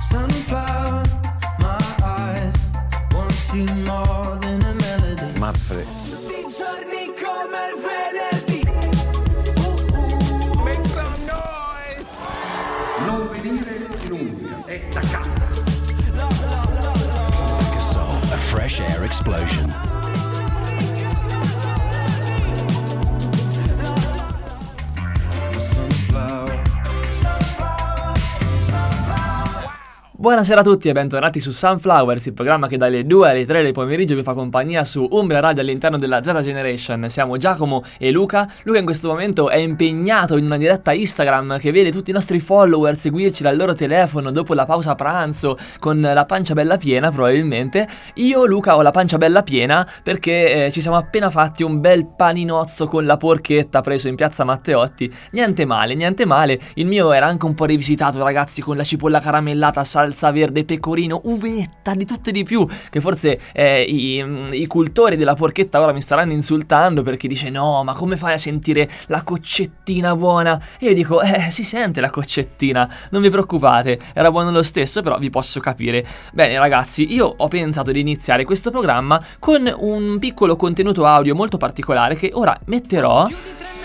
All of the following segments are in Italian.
Sunflower, my eyes want you more than a melody. Mazzoli. Tutti i giorni come il venerdì. Uh, uh. Make some noise. Non venire in Umbria, è taccato. A fresh air explosion. Buonasera a tutti e bentornati su Sunflowers, il programma che dalle 2 alle 3 del pomeriggio vi fa compagnia su Umbria Radio all'interno della Z Generation. Siamo Giacomo e Luca. Luca in questo momento è impegnato in una diretta Instagram che vede tutti i nostri follower seguirci dal loro telefono dopo la pausa pranzo con la pancia bella piena probabilmente. Io Luca ho la pancia bella piena perché eh, ci siamo appena fatti un bel paninozzo con la porchetta preso in piazza Matteotti. Niente male, niente male. Il mio era anche un po' rivisitato ragazzi con la cipolla caramellata, salsa verde, pecorino, uvetta, di tutte di più. Che forse eh, i, i cultori della porchetta ora mi staranno insultando perché dice no, ma come fai a sentire la coccettina buona? E io dico, eh, si sente la coccettina, non vi preoccupate, era buono lo stesso, però vi posso capire. Bene ragazzi, io ho pensato di iniziare questo programma con un piccolo contenuto audio molto particolare che ora metterò.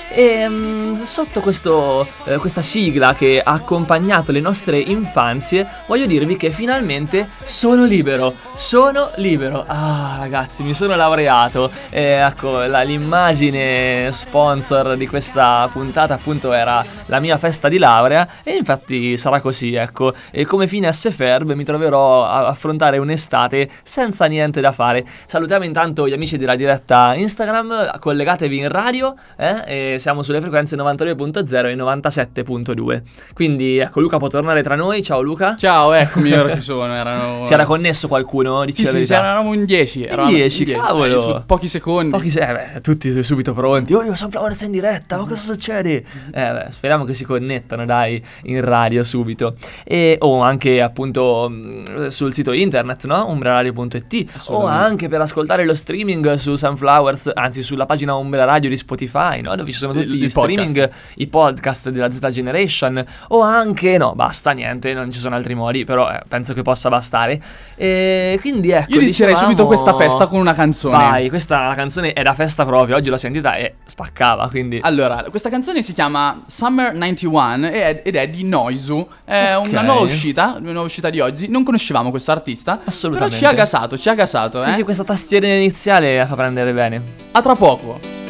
E mm, sotto questo, eh, questa sigla che ha accompagnato le nostre infanzie, voglio dirvi che finalmente sono libero. Sono libero. Ah, ragazzi, mi sono laureato. E ecco, la- l'immagine sponsor di questa puntata, appunto, era la mia festa di laurea. E infatti sarà così, ecco. E come fine SFERB mi troverò a affrontare un'estate senza niente da fare. Salutiamo intanto gli amici della diretta Instagram, collegatevi in radio, eh, e siamo sulle frequenze 92.0 e 97.2. Quindi ecco, Luca può tornare tra noi. Ciao Luca. Ciao, eccomi, ora ci sono. Erano... Si era connesso qualcuno? Dici Sì, sì, eravamo in 10. eravamo 10, in cavolo. Eh, pochi secondi. Pochi se- eh beh, tutti subito pronti. Oh, io Sunflower sei in diretta, ma cosa succede? Eh, beh, speriamo che si connettano, dai, in radio subito. E o anche appunto mh, sul sito internet, no? umbraradio.it o anche per ascoltare lo streaming su Sunflowers, anzi sulla pagina Umbra Radio di Spotify, no? Dove ci sono tutti Il- gli il podcast. streaming, i podcast della Z Generation o anche no, basta niente, non ci sono altri modi, però eh, penso che possa bastare. E quindi ecco, Io inizierei dicevamo- subito questa festa con una canzone. Vai, questa canzone è da festa proprio. Oggi l'ho sentita e spaccava. Quindi. Allora, questa canzone si chiama Summer 91 e è- ed è di Noizu. È Ok. una nuova uscita, una nuova uscita di oggi. Non conoscevamo questo artista. Assolutamente. Però ci ha gasato, ci ha gasato, sì, eh. sì, questa tastiera iniziale fa prendere bene. A tra poco.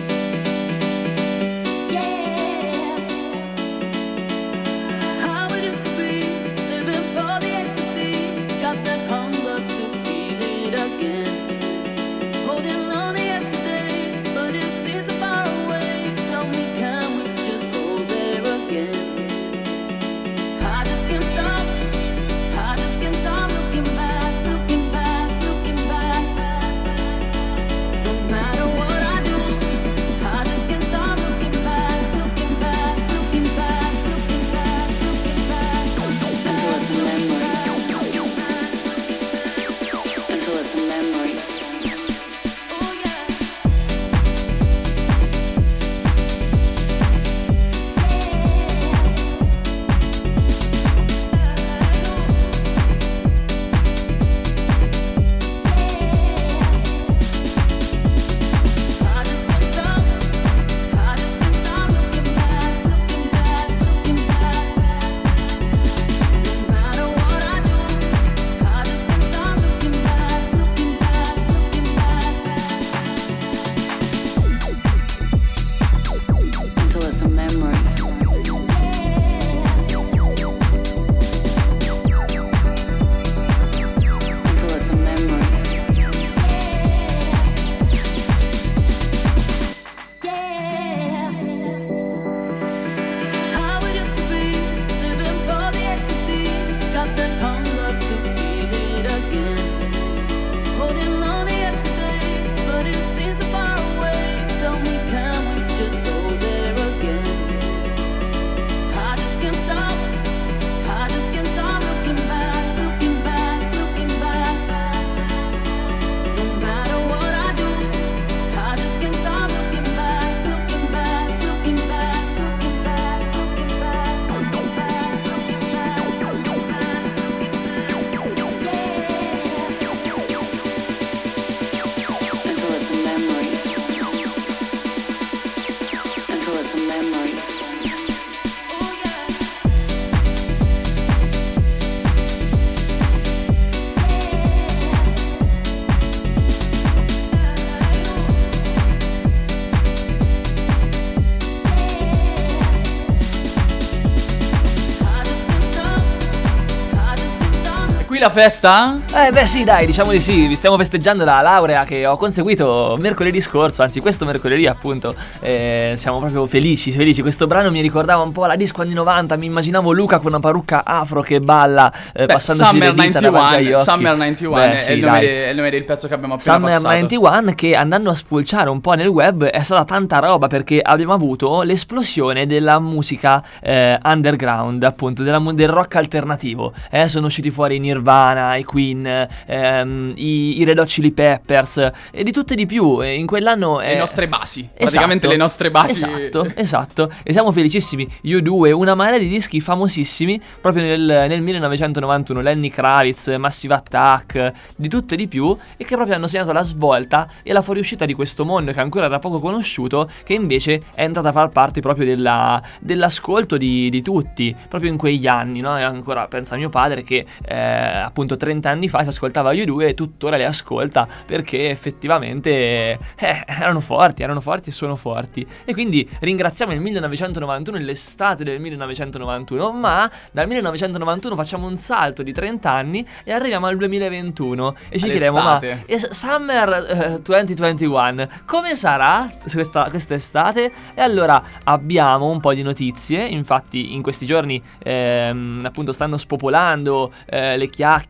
Festa? Eh beh sì dai, diciamo di sì, vi stiamo festeggiando la laurea che ho conseguito mercoledì scorso, anzi questo mercoledì appunto, eh, siamo proprio felici, felici, questo brano mi ricordava un po' la disco anni 90, mi immaginavo Luca con una parrucca afro che balla eh, Beh, passandosi Summer le dita davanti agli 91, occhi. Summer 91 Beh, è, sì, il nome de- è il nome del pezzo che abbiamo appena Summer passato. 91 che andando a spulciare un po' nel web è stata tanta roba perché abbiamo avuto l'esplosione della musica eh, underground appunto della del rock alternativo eh, sono usciti fuori i Nirvana, i Queen ehm, i, i Red Hot Chili Peppers e di tutte di più e in quell'anno Le eh, nostre basi, Esatto. praticamente le nostre basi. Esatto, esatto. E siamo felicissimi. Io due, una marea di dischi famosissimi proprio nel, nel 1991. Lenny Kravitz, Massive Attack, di tutto e di più. E che proprio hanno segnato la svolta e la fuoriuscita di questo mondo che ancora era poco conosciuto. Che invece è entrata a far parte proprio della- dell'ascolto di, di tutti. Proprio in quegli anni, no? E ancora pensa a mio padre che eh, appunto 30 anni fa si ascoltava io due e tuttora le ascolta perché effettivamente eh, erano forti, erano forti e sono forti. E quindi ringraziamo il 1991 e l'estate del 1991, ma dal 1991 facciamo un salto di 30 anni e arriviamo al 2021 e ci chiediamo ma Summer eh, 2021 come sarà questa, quest'estate? E allora abbiamo un po' di notizie, infatti in questi giorni ehm, appunto stanno spopolando eh, le chiacchiere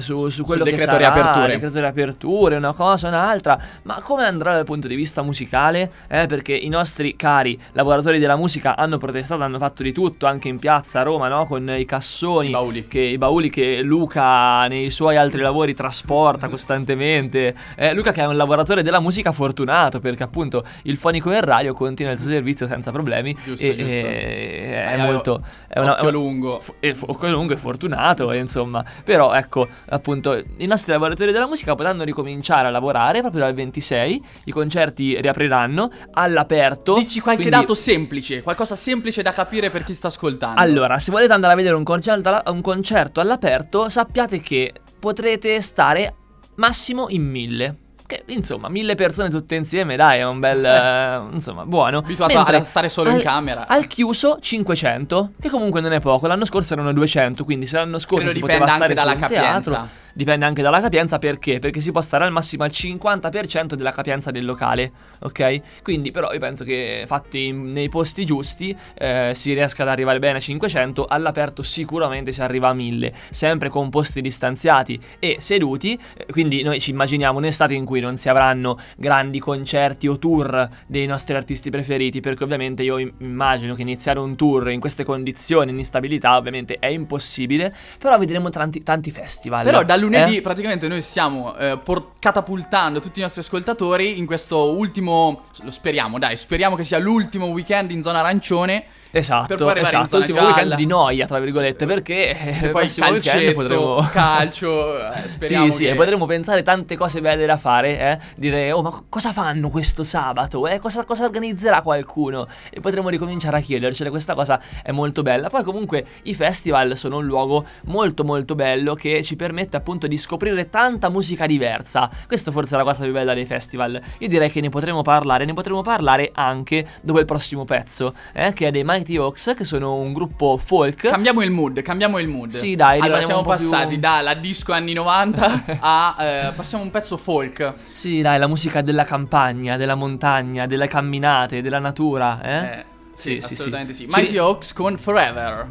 su, su quello che decreto sarà, riaperture. decreto riaperture, una cosa, un'altra, ma come andrà dal punto di vista musicale? Eh, perché i nostri cari lavoratori della musica hanno protestato, hanno fatto di tutto anche in piazza a Roma, no? Con i cassoni, I bauli. che, i bauli che Luca nei suoi altri lavori trasporta costantemente. Eh, Luca che è un lavoratore della musica fortunato perché appunto il fonico e il radio continua il suo servizio senza problemi Giusto, e, giusto. e- è Eh, molto è una, occhio è lungo. Fu- occhio lungo e fortunato, e insomma. Però ecco, appunto, i nostri lavoratori della musica potranno ricominciare a lavorare proprio dal 26. I concerti riapriranno all'aperto. Dici qualche quindi- dato semplice, qualcosa semplice da capire per chi sta ascoltando. Allora, se volete andare a vedere un concerto, un concerto all'aperto, sappiate che potrete stare massimo in mille. Che insomma, mille persone tutte insieme, dai, è un bel. eh, insomma, buono. Abituato Mentre a stare solo in al- camera. Al chiuso 500, che comunque non è poco. L'anno scorso erano 200, quindi se l'anno scorso Credo si poteva anche stare dalla su un capienza. teatro. Dipende anche dalla capienza perché? Perché si può stare al massimo al 50% della capienza del locale, ok? Quindi però io penso che fatti nei posti giusti eh, si riesca ad arrivare bene a 500, all'aperto sicuramente si arriva a 1000, sempre con posti distanziati e seduti, eh, quindi noi ci immaginiamo un'estate in cui non si avranno grandi concerti o tour dei nostri artisti preferiti, perché ovviamente io im- immagino che iniziare un tour in queste condizioni, in instabilità, ovviamente è impossibile, però vedremo tanti, tanti festival. Però da lunedì eh? praticamente noi stiamo eh, por- catapultando tutti i nostri ascoltatori in questo ultimo, lo speriamo dai, speriamo che sia l'ultimo weekend in zona arancione. Esatto, per esatto, l'ultimo weekend gialla. di noia, tra virgolette, perché eh, E il poi prossimo weekend calcetto, potremo calcio, eh, speriamo Sì, sì, che- e potremo pensare tante cose belle da fare, eh? Dire, oh, ma co- cosa fanno questo sabato? Eh? Cosa, cosa organizzerà qualcuno? E potremo ricominciare a chiedercele, questa cosa è molto bella. Poi comunque i festival sono un luogo molto molto bello che ci permette appunto di scoprire tanta musica diversa. Questa forse è la cosa più bella dei festival. Io direi che ne potremo parlare, ne potremo parlare anche dopo il prossimo pezzo, eh? Che è dei Mighty Oaks, che sono un gruppo folk. Cambiamo il mood, cambiamo il mood. Sì, dai, Allora siamo po' più- passati dalla disco anni 90 a eh, passiamo un pezzo folk. Sì, dai, la musica della campagna, della montagna, delle camminate, della natura, eh? Eh, sì, Sì, sì, assolutamente sì. sì. Mighty Oaks con Forever.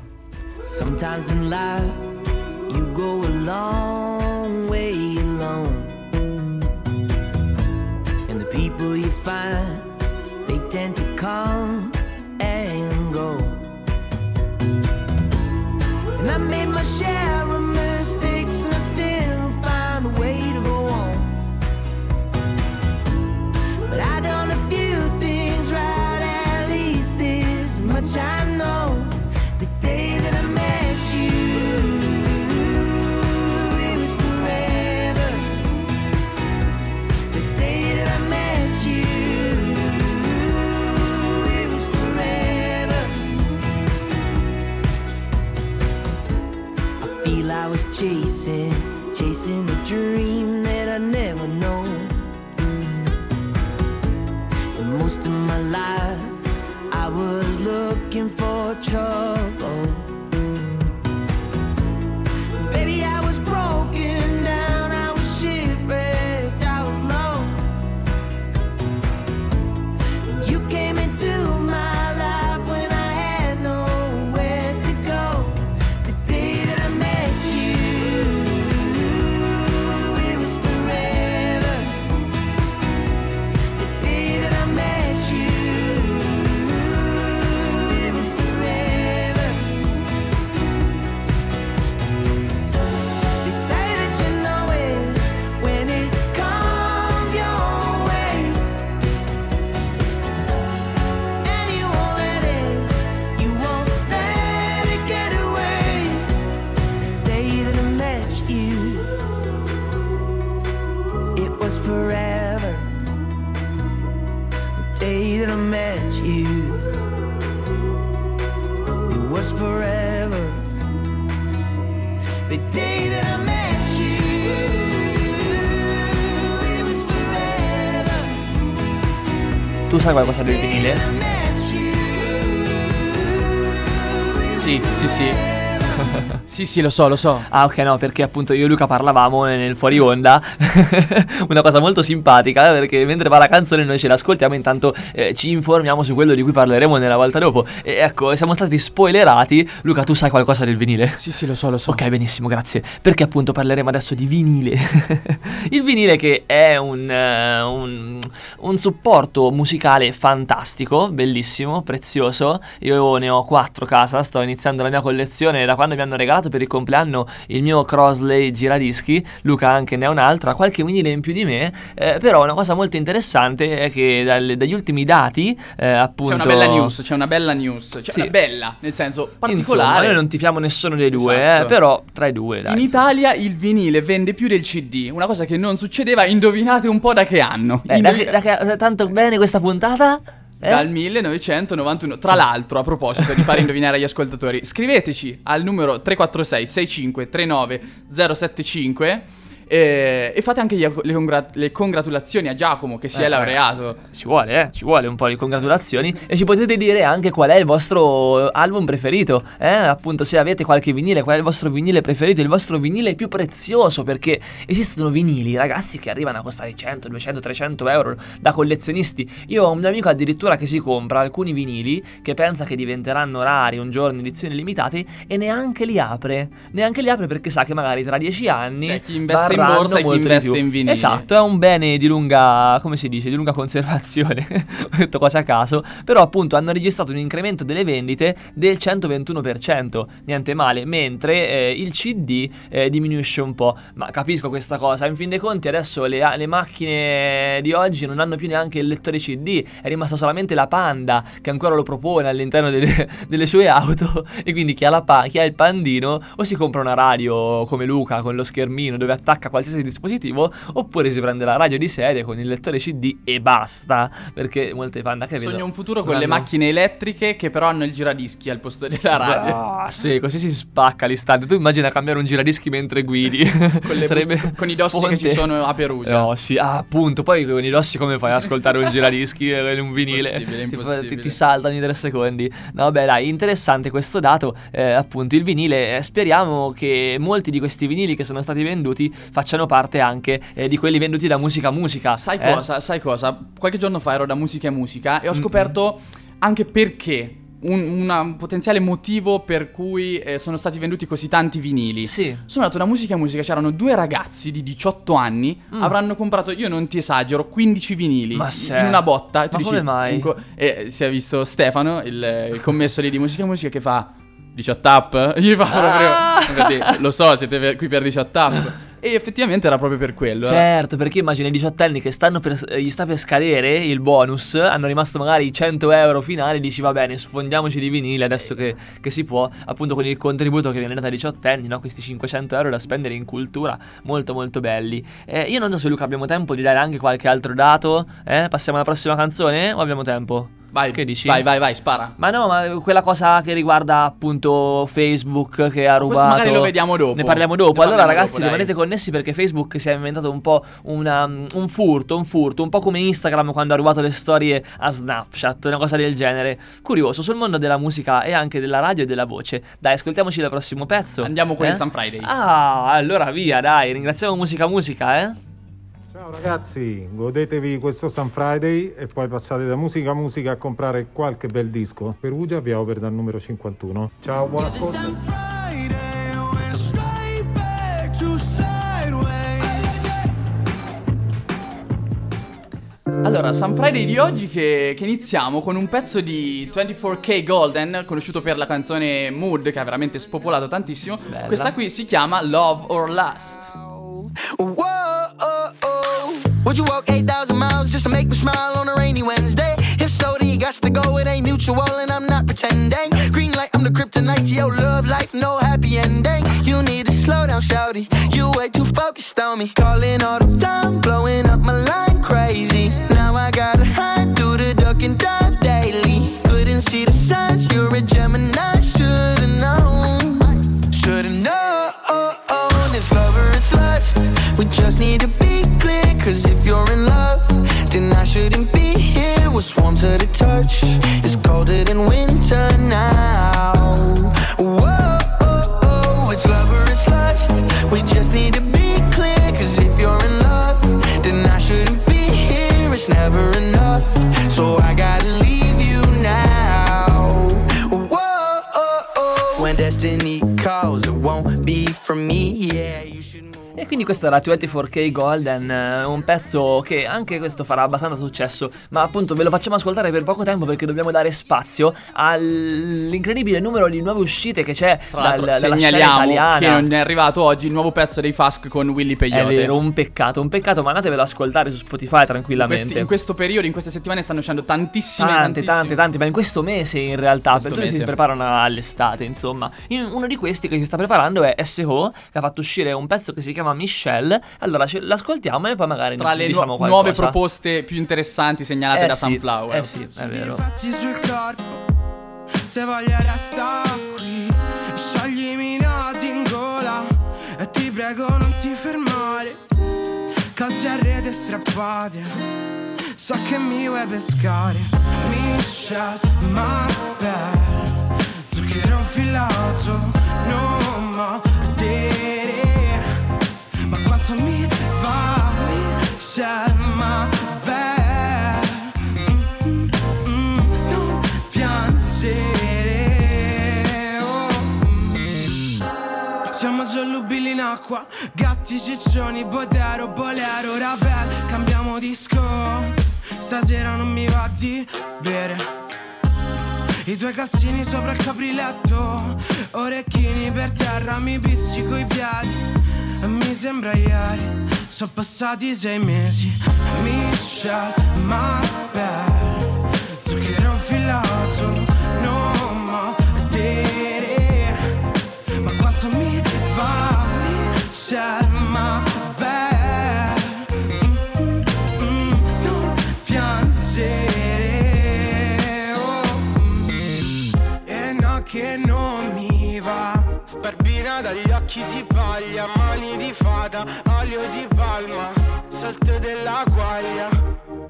Sometimes in life you go a long way alone. And the people you find, they tend to come And I made my share chasing, chasing a dream Tu sai sì, sì, lo so, lo so. Ah ok no perché appunto io e Luca parlavamo nel fuori onda Una cosa molto simpatica eh, perché mentre va la canzone noi ce l'ascoltiamo Intanto eh, ci informiamo su quello di cui parleremo nella volta dopo E ecco siamo stati spoilerati Luca tu sai qualcosa del vinile? Sì, sì, lo so, lo so. Ok, benissimo, grazie. Perché appunto parleremo adesso di vinile. Il vinile che è un, eh, un, un supporto musicale fantastico, bellissimo, prezioso. Io ne ho quattro a casa, sto iniziando la mia collezione da quando mi hanno regalato per il compleanno il mio Crosley giradischi. Luca anche ne ha un altro, ha qualche vinile in più di me. eh, però una cosa molto interessante è che dal- dagli ultimi dati, eh, appunto... C'è una bella news, c'è una bella news. Cioè, Sì. bella, nel senso Insomma, particolare. noi non tifiamo nessuno dei due, Esatto. eh, però tra i due, dai. In insomma. Italia il vinile vende più del CD, una cosa che non succedeva, indovinate un po' da che anno? Eh, da che- da che- tanto bene questa puntata? Eh? Dal 1991. Tra l'altro, a proposito di fare indovinare agli ascoltatori, scriveteci al numero 346 65 39 075 eh, e fate anche gli- le, congra- le congratulazioni a Giacomo che si Eh, è laureato. Ci vuole, eh, ci vuole un po' di congratulazioni e ci potete dire anche qual è il vostro album preferito, eh? Appunto, se avete qualche vinile, qual è il vostro vinile preferito, il vostro vinile più prezioso, perché esistono vinili, ragazzi, che arrivano a costare 100, 200, 300 euro da collezionisti. Io ho un mio amico addirittura che si compra alcuni vinili che pensa che diventeranno rari un giorno, edizioni limitate e neanche li apre. Neanche li apre perché sa che magari tra dieci anni Cioè, chi investe in borsa e chi investe in vinili. Esatto, è un bene di lunga, come si dice, di lunga conservazione. Ho detto cose a caso, però appunto hanno registrato un incremento delle vendite del 121%, niente male, mentre eh, il CD eh, diminuisce un po'. Ma capisco questa cosa, in fin dei conti adesso le, le macchine di oggi non hanno più neanche il lettore CD, è rimasta solamente la Panda che ancora lo propone all'interno delle, delle sue auto e quindi chi ha, la pa- chi ha il pandino o si compra una radio come Luca con lo schermino dove attacca qualsiasi dispositivo oppure si prende la radio di serie con il lettore CD e basta perché molte Panda che vedo Sogno un futuro con le avranno- macchine elettriche che però hanno il giradischi al posto della radio. Ah, sì, così si spacca l'istante. Tu immagina cambiare un giradischi mentre guidi. Con, le bus- con i dossi che ci sono a Perugia. No, sì, ah, appunto. Poi con i dossi come fai ad ascoltare un giradischi e un vinile? Impossibile, impossibile. Ti, ti saltano i tre secondi. No, vabbè, dai, interessante questo dato. Eh, appunto, il vinile. eh, speriamo che molti di questi vinili che sono stati venduti facciano parte anche eh, di quelli venduti da musica musica. Sai eh? cosa? Sai cosa? Qualche giorno fa ero da musica e musica e ho scoperto anche perché. Un, una- un potenziale motivo per cui eh, sono stati venduti così tanti vinili. Sì. Sono andato da musica e musica, c'erano due ragazzi di 18 anni, avranno comprato, io non ti esagero, 15 vinili Mm. Ma in- se- in una botta. E tu Ma dici, come mai? co- e si è visto Stefano, il, il commesso lì di musica e musica, che fa 18 up. Gli fa Ah! proprio. Lo so, siete per- qui per 18 up. E effettivamente era proprio per quello. eh. Certo, perché immagino i diciottenni che stanno per, eh, gli sta per scadere il bonus, hanno rimasto magari i 100 euro finali, dici va bene, sfondiamoci di vinile adesso che, che si può, appunto con il contributo che viene dato ai diciottenni, no? questi 500 euro da spendere in cultura, molto molto belli. Eh, io non so se Luca abbiamo tempo di dare anche qualche altro dato, eh? passiamo alla prossima canzone o abbiamo tempo? Vai, Che dici? Vai, vai, vai, spara. Ma no, ma quella cosa che riguarda appunto Facebook che ha rubato. magari lo vediamo dopo. Ne parliamo dopo. Ne allora, ragazzi, dopo, rimanete connessi perché Facebook si è inventato un po' una- un furto, un furto, un po' come Instagram quando ha rubato le storie a Snapchat, una cosa del genere. Curioso sul mondo della musica e anche della radio e della voce. Dai, ascoltiamoci il prossimo pezzo. Andiamo con Eh? il Sun Friday. Ah, allora via, dai, ringraziamo Musica Musica, eh. Ciao ragazzi, godetevi questo Sun Friday e poi passate da musica a musica a comprare qualche bel disco. Perugia vi opera dal numero 51. Ciao, buon ascolto. Allora, Sun Friday di oggi che, che iniziamo con un pezzo di 24K Golden, conosciuto per la canzone Mood, che ha veramente spopolato tantissimo. Bella. Questa qui si chiama Love or Lust. Whoa, oh. Would you walk 8,000 miles just to make me smile on a rainy Wednesday? If so, then you got to go. It ain't mutual, and I'm not pretending. Green light, I'm the kryptonite to your love life, no happy ending. You need to slow down, shouty. You way too focused on me. Calling all the time, blowing up my line crazy. Now I gotta hide through the duck and dive daily. Couldn't see the signs, you're a Gemini, should've known. Should've known. This lover is. We just need to be shouldn't be here. What's warm to the touch It's colder than winter now. Whoa, oh, oh, oh it's love or it's lust. We just need to quindi questo era 24K Golden, eh, un pezzo che anche questo farà abbastanza successo, ma appunto ve lo facciamo ascoltare per poco tempo perché dobbiamo dare spazio all'incredibile numero di nuove uscite che c'è Tra dal, dalla italiana. che non è arrivato oggi il nuovo pezzo dei Fask con Willy È Peyote. vero, un peccato, un peccato, ma andatevelo ad ascoltare su Spotify In, tranquillamente. questi- in questo periodo, in queste settimane stanno uscendo tantissime Tante, tantissime- tante, tante, ma in questo mese in realtà, Questo per tutti si preparano all'estate, insomma. In- uno di questi che si sta preparando è SO, che ha fatto uscire un pezzo che si chiama Michelle. Allora ce- l'ascoltiamo e poi magari Tra ne le diciamo nu- qualcosa. nuove proposte più interessanti segnalate Eh da sì, Sunflower. Eh sì, è vero. fatti sul corpo Se voglio resta qui Scioglimi i nodi in gola E ti prego non ti fermare Calzi a rete strappate So che mi vuoi pescare Michelle, ma belle Zucchero filato Non mordere Oh. Siamo solubili in acqua Gatti, ciccioni, botero, bolero, ravel. Cambiamo disco. Stasera non mi va di bere i tuoi calzini sopra il capriletto Orecchini per terra, mi pizzico i piedi. Mi sembra ieri Sono passati sei mesi. Michelle, ma Salto della guaglia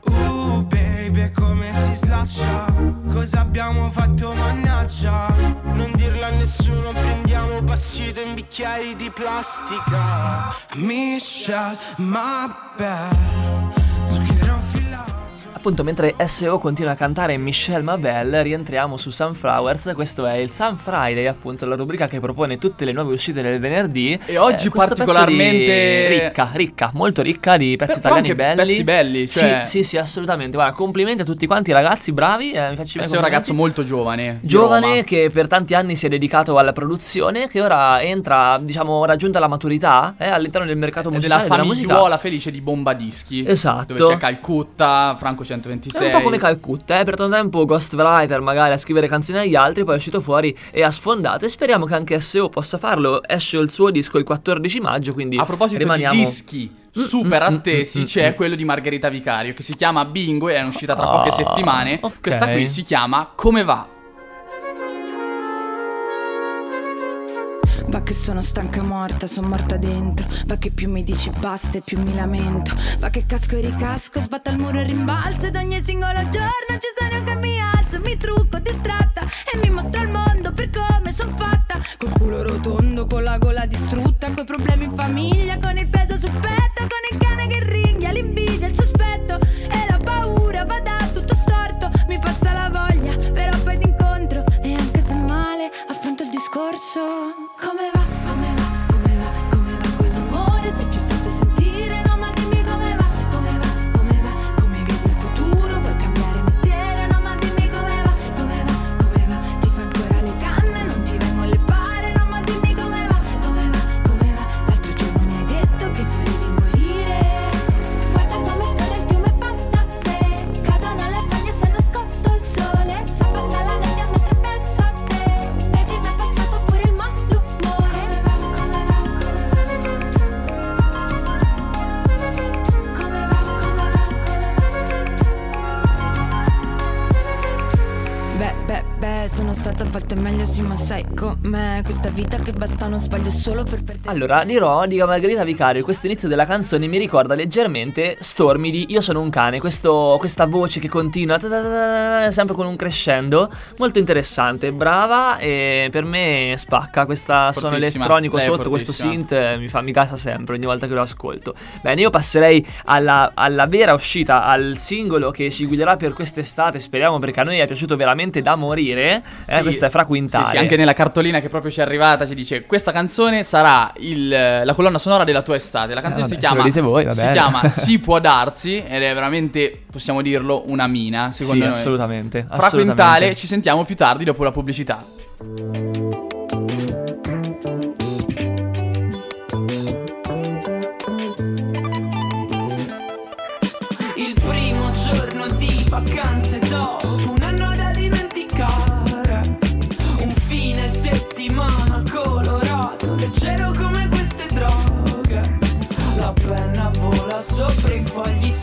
Uh baby come si slaccia? Cosa abbiamo fatto mannaggia? Non dirlo a nessuno Prendiamo passito in bicchieri di plastica. Michelle, ma belle Zucchero filato Appunto, mentre SO continua a cantare Michelle Mabel, rientriamo su Sunflowers. Questo è il Sun Friday, appunto, la rubrica che propone tutte le nuove uscite del venerdì. E oggi pezzo particolarmente- ricca, ricca, molto ricca di pezzi Però italiani belli. pezzi belli, cioè- Sì, sì, sì, assolutamente. Guarda, complimenti a tutti quanti, ragazzi, bravi. Eh, mi faccio Sei un ragazzo molto giovane. Giovane che per tanti anni si è dedicato alla produzione, che ora entra, diciamo, raggiunta la maturità eh, all'interno del mercato musicale della della famigliuola felice di Bomba Dischi. Esatto. Dove c'è Calcutta, Franco È 126. un po' come Calcutta, eh? per tanto tempo ghostwriter magari a scrivere canzoni agli altri, poi è uscito fuori e ha sfondato e speriamo che anche SEO possa farlo. Esce il suo disco il 14 maggio, quindi A proposito rimaniamo... di dischi super mm, mm, attesi, mm, c'è mm. quello di Margherita Vicario che si chiama Bingo e è uscita tra Ah, poche settimane. ok. Questa qui si chiama Come va? Va che sono stanca morta, sono morta dentro. Va che più mi dici basta e più mi lamento. Va che casco e ricasco, sbatta il muro e rimbalzo. Ed ogni singolo giorno ci sono che mi alzo. Mi trucco distratta e mi mostro al mondo per come son fatta. Col culo rotondo, con la gola distrutta. Coi problemi in famiglia, con il peso sul petto. Con il cane che ringhia, l'invidia, il sospetto. E la paura va da tutto storto. Mi passa la voglia, però poi d'incontro. E anche se male, affronto il discorso. Come volte è meglio sì ma sai com'è Questa vita che basta non sbaglio solo per perdere Allora, dirò, dica Margherita Vicario, questo inizio della canzone mi ricorda leggermente Stormy di Io sono un cane, questo- questa voce che continua ta ta ta ta, sempre con un crescendo, molto interessante, brava e per me spacca, questa suono elettronico lei sotto, questo synth eh, mi, fa, mi casa sempre ogni volta che lo ascolto. Bene, io passerei alla, alla vera uscita, al singolo che ci guiderà per quest'estate, speriamo perché a noi è piaciuto veramente da morire, eh, Sì. Questa è Fra Quintale. Sì, sì, anche nella cartolina che proprio ci è arrivata ci dice questa canzone sarà il- la colonna sonora della tua estate. La canzone Eh, si vabbè, se chiama voi, si chiama Si può darsi ed è veramente, possiamo dirlo, una mina, secondo Sì, noi. assolutamente, Fra assolutamente. Quintale ci sentiamo più tardi dopo la pubblicità.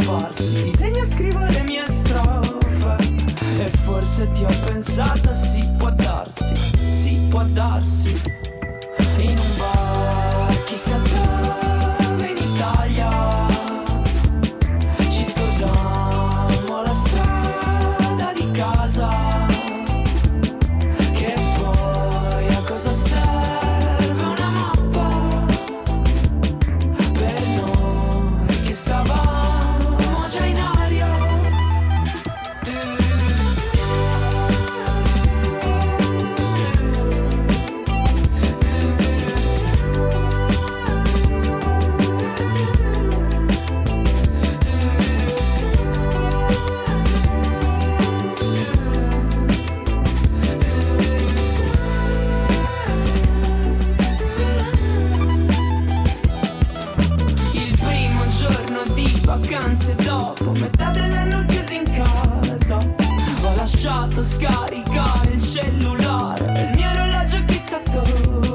Sparsi Disegno e scrivo le mie strofe. E forse ti ho pensato, si può darsi, si può darsi. In un bar, chissà dove in Italia lasciato scaricare il cellulare. Il mio orologio chissà dove.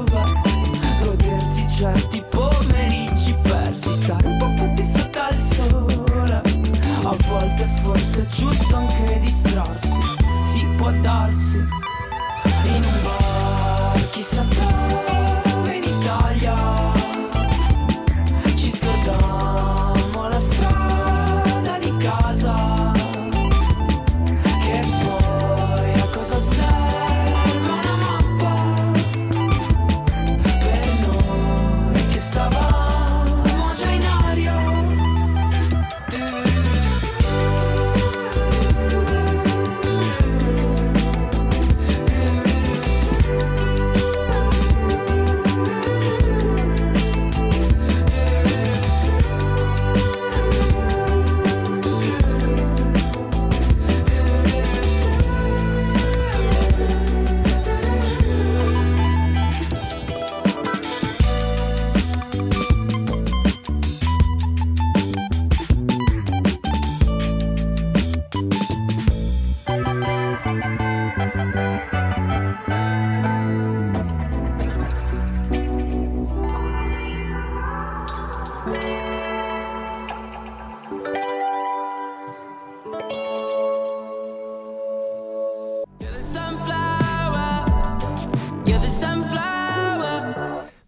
Godersi certi pomeriggi persi Stare un po' fatti sotto al sole. A volte forse è giusto anche distrarsi Si può darsi. In un bar chissà dove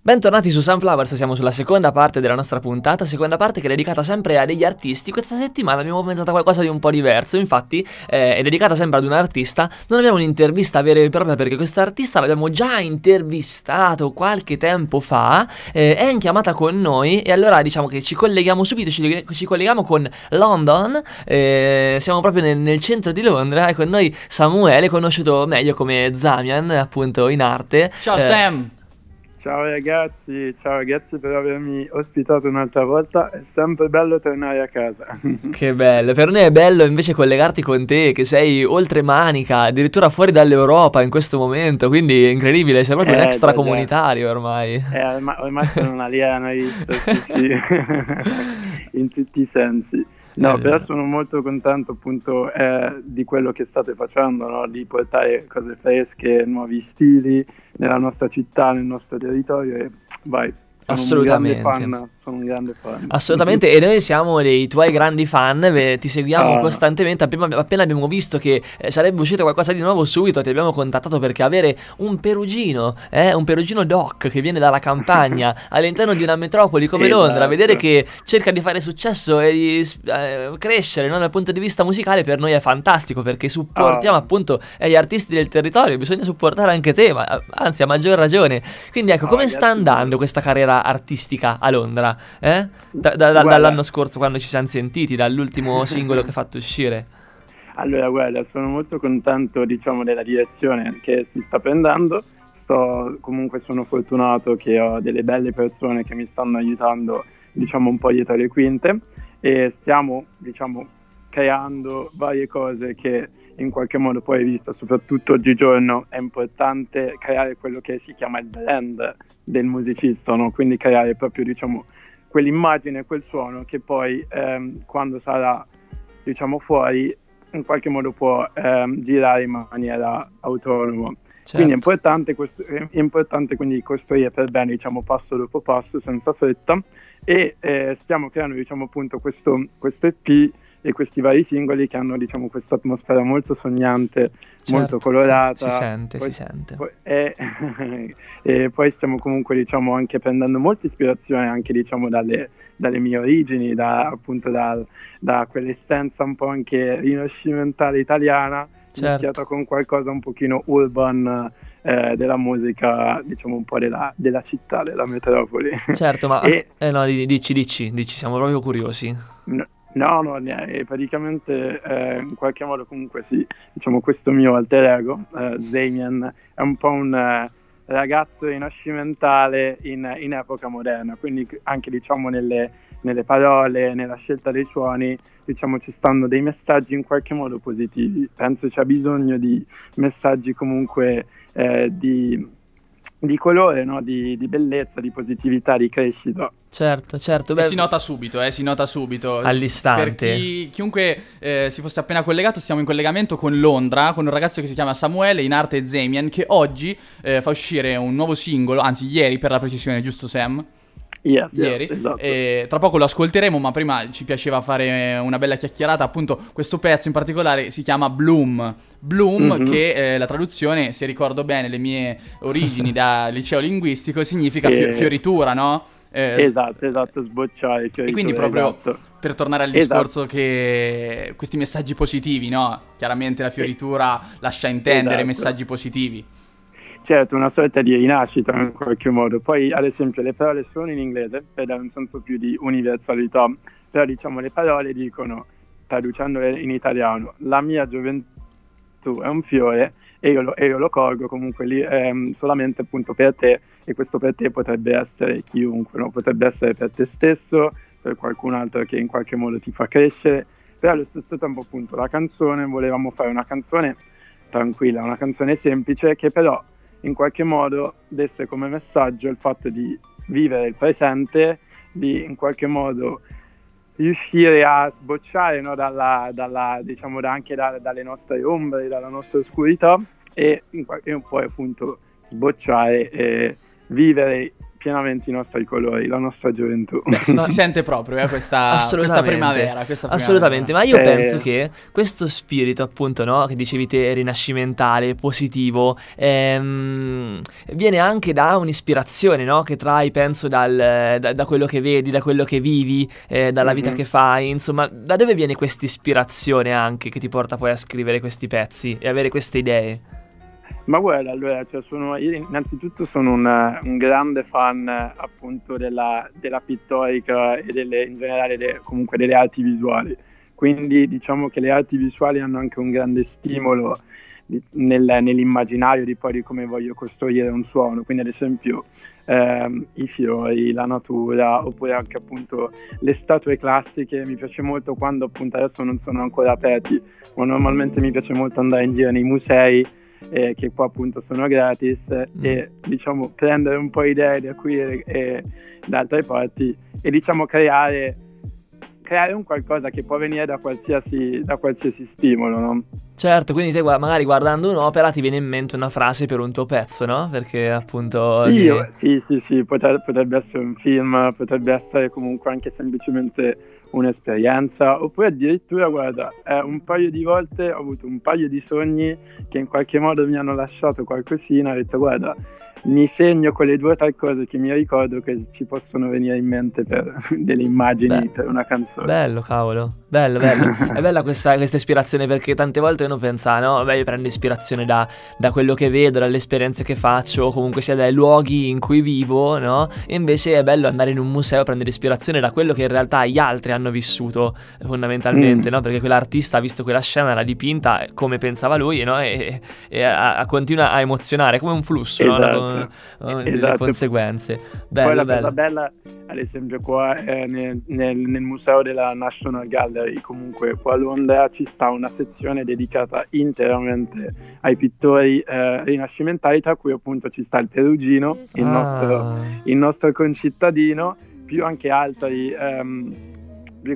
Bentornati su Sunflowers, siamo sulla seconda parte della nostra puntata, seconda parte che è dedicata sempre a degli artisti. Questa settimana abbiamo pensato a qualcosa di un po' diverso, infatti eh, è dedicata sempre ad un artista. Non abbiamo un'intervista vera e propria perché questo artista l'abbiamo già intervistato qualche tempo fa, eh, è in chiamata con noi e allora diciamo che ci colleghiamo subito, ci, ci colleghiamo con London, eh, siamo proprio nel, nel centro di Londra e con noi Samuele, conosciuto meglio come Zamian appunto in arte. Ciao Eh, Sam! Ciao ragazzi, ciao ragazzi per avermi ospitato un'altra volta, è sempre bello tornare a casa. Che bello, per noi è bello invece collegarti con te che sei oltre Manica, addirittura fuori dall'Europa in questo momento, quindi è incredibile, sei proprio Eh, un extracomunitario ormai. Eh, ormai, ormai sono un alienarista, sì, sì. in tutti i sensi. No, Eh, però sono molto contento appunto eh, di quello che state facendo, no? di portare cose fresche, nuovi stili nella nostra città, nel nostro territorio e vai, Assolutamente. Sono un grande fan. Assolutamente, e noi siamo dei tuoi grandi fan, ti seguiamo Ah. costantemente. Appena, appena abbiamo visto che eh, sarebbe uscito qualcosa di nuovo, subito ti abbiamo contattato perché avere un perugino, eh, un perugino doc che viene dalla campagna all'interno di una metropoli come Esatto. Londra, vedere che cerca di fare successo e di eh, crescere no, dal punto di vista musicale, per noi è fantastico perché supportiamo Ah. appunto eh, gli artisti del territorio. Bisogna supportare anche te, ma anzi, a maggior ragione. Quindi, ecco, Ah, come sta andando questa carriera artistica a Londra? Eh? Da- da- da- dall'anno scorso, quando ci siamo sentiti, dall'ultimo singolo che hai fatto uscire. Allora, guarda, sono molto contento, diciamo, della direzione che si sta prendendo. Sto, comunque sono fortunato che ho delle belle persone che mi stanno aiutando, diciamo, un po' dietro le quinte e stiamo, diciamo, creando varie cose che in qualche modo poi hai visto, soprattutto oggigiorno è importante creare quello che si chiama il brand del musicista, no? quindi creare proprio, diciamo, quell'immagine, quel suono che poi ehm, quando sarà, diciamo, fuori in qualche modo può ehm, girare in maniera autonoma. Certo. Quindi è importante, questo- è importante quindi costruire per bene, diciamo, passo dopo passo, senza fretta, e eh, stiamo creando, diciamo, appunto questo, questo EP e questi vari singoli che hanno, diciamo, questa atmosfera molto sognante, molto Certo, colorata. Si sente, Poi- si sente. poi- e, e poi stiamo comunque diciamo anche prendendo molta ispirazione anche diciamo dalle, dalle mie origini da appunto dal- da quell'essenza un po' anche rinascimentale italiana Certo. mischiata con qualcosa un pochino urban eh, della musica diciamo un po' della, della città della metropoli Certo, ma E- eh, no, di- dici, dici, dici, siamo proprio curiosi. No, no, no, eh, praticamente eh, in qualche modo comunque sì, diciamo questo mio alter ego, eh, Damien, è un po' un eh, ragazzo rinascimentale in, in epoca moderna, quindi anche diciamo nelle, nelle parole, nella scelta dei suoni, diciamo ci stanno dei messaggi in qualche modo positivi, penso c'è bisogno di messaggi comunque eh, di, di colore, no? di, di bellezza, di positività, di crescita. Certo, certo. E Beh, si nota subito, eh, si nota subito. All'istante. Per chi, chiunque eh, si fosse appena collegato, stiamo in collegamento con Londra, con un ragazzo che si chiama Samuele, in arte Zemian, che oggi eh, fa uscire un nuovo singolo, anzi ieri per la precisione, giusto Sam? Yes, yes, Ieri. esatto. E tra poco lo ascolteremo, ma prima ci piaceva fare una bella chiacchierata. Appunto, questo pezzo in particolare si chiama Bloom. Bloom, Mhm. che eh, la traduzione, se ricordo bene le mie origini da liceo linguistico, significa fio- Eh, fioritura, no? Eh, Esatto, esatto, sbocciare. e quindi proprio esatto. per tornare al Esatto. discorso che questi messaggi positivi, no? Chiaramente la fioritura lascia intendere Esatto. messaggi positivi. Certo, una sorta di rinascita in qualche modo. Poi, ad esempio, le parole sono in inglese per dare un senso più di universalità, però diciamo le parole dicono, traducendole in italiano, la mia gioventù è un fiore e io lo, e io lo colgo comunque lì ehm, solamente appunto per te e questo per te potrebbe essere chiunque, no? potrebbe essere per te stesso, per qualcun altro che in qualche modo ti fa crescere, però allo stesso tempo appunto la canzone, volevamo fare una canzone tranquilla, una canzone semplice che però in qualche modo desse come messaggio il fatto di vivere il presente, di in qualche modo riuscire a sbocciare no, dalla, dalla, diciamo, da- anche da- dalle nostre ombre, dalla nostra oscurità e, in e poi appunto sbocciare e vivere pienamente i nostri colori, la nostra gioventù. Beh, si, sente proprio eh, questa, questa primavera. Questa primavera. Assolutamente, ma io Eh. penso che questo spirito, appunto, no, che dicevi te, rinascimentale, positivo, ehm, viene anche da un'ispirazione, no, che trai, penso, dal- da, da quello che vedi, da quello che vivi, eh, dalla vita Mhm. che fai, insomma, da dove viene questa ispirazione anche che ti porta poi a scrivere questi pezzi e avere queste idee? Ma guarda, allora, cioè, sono, io innanzitutto sono un, un grande fan appunto della, della pittorica e delle, in generale de- comunque delle arti visuali. Quindi diciamo che le arti visuali hanno anche un grande stimolo nel- nell'immaginario di poi di come voglio costruire un suono. Quindi ad esempio ehm, i fiori, la natura, oppure anche appunto le statue classiche. Mi piace molto quando appunto adesso non sono ancora aperti, ma normalmente mi piace molto andare in giro nei musei eh, che qua appunto sono gratis e diciamo prendere un po' idee da qui e, e da altre parti e diciamo creare creare un qualcosa che può venire da qualsiasi, da qualsiasi stimolo, no? Certo, quindi te magari guardando un'opera ti viene in mente una frase per un tuo pezzo, no? Perché appunto... Sì, io- sì, sì, sì, potre- potrebbe essere un film, potrebbe essere comunque anche semplicemente un'esperienza, oppure addirittura, guarda, eh, un paio di volte ho avuto un paio di sogni che in qualche modo mi hanno lasciato qualcosina, ho detto, guarda, mi segno quelle due o tre cose che mi ricordo che ci possono venire in mente per delle immagini Beh, per una canzone. Bello, cavolo. Bello, bello. È bella questa, questa ispirazione perché tante volte uno pensa, no, vabbè, io prendo ispirazione da, da quello che vedo, dalle esperienze che faccio, comunque sia dai luoghi in cui vivo, no? E invece è bello andare in un museo e prendere ispirazione da quello che in realtà gli altri hanno vissuto fondamentalmente, Mm. no? Perché quell'artista ha visto quella scena, l'ha dipinta come pensava lui, no? E, e a- a- continua a emozionare, come un flusso, no? Esatto. Con- con delle Esatto. conseguenze. Poi Bello, la bello. cosa bella, ad esempio, qua eh, nel, nel- nel museo della National Gallery, comunque qua a Londra, ci sta una sezione dedicata interamente ai pittori eh, rinascimentali, tra cui appunto ci sta il Perugino, il, Ah. nostro, il nostro concittadino, più anche altri, ehm,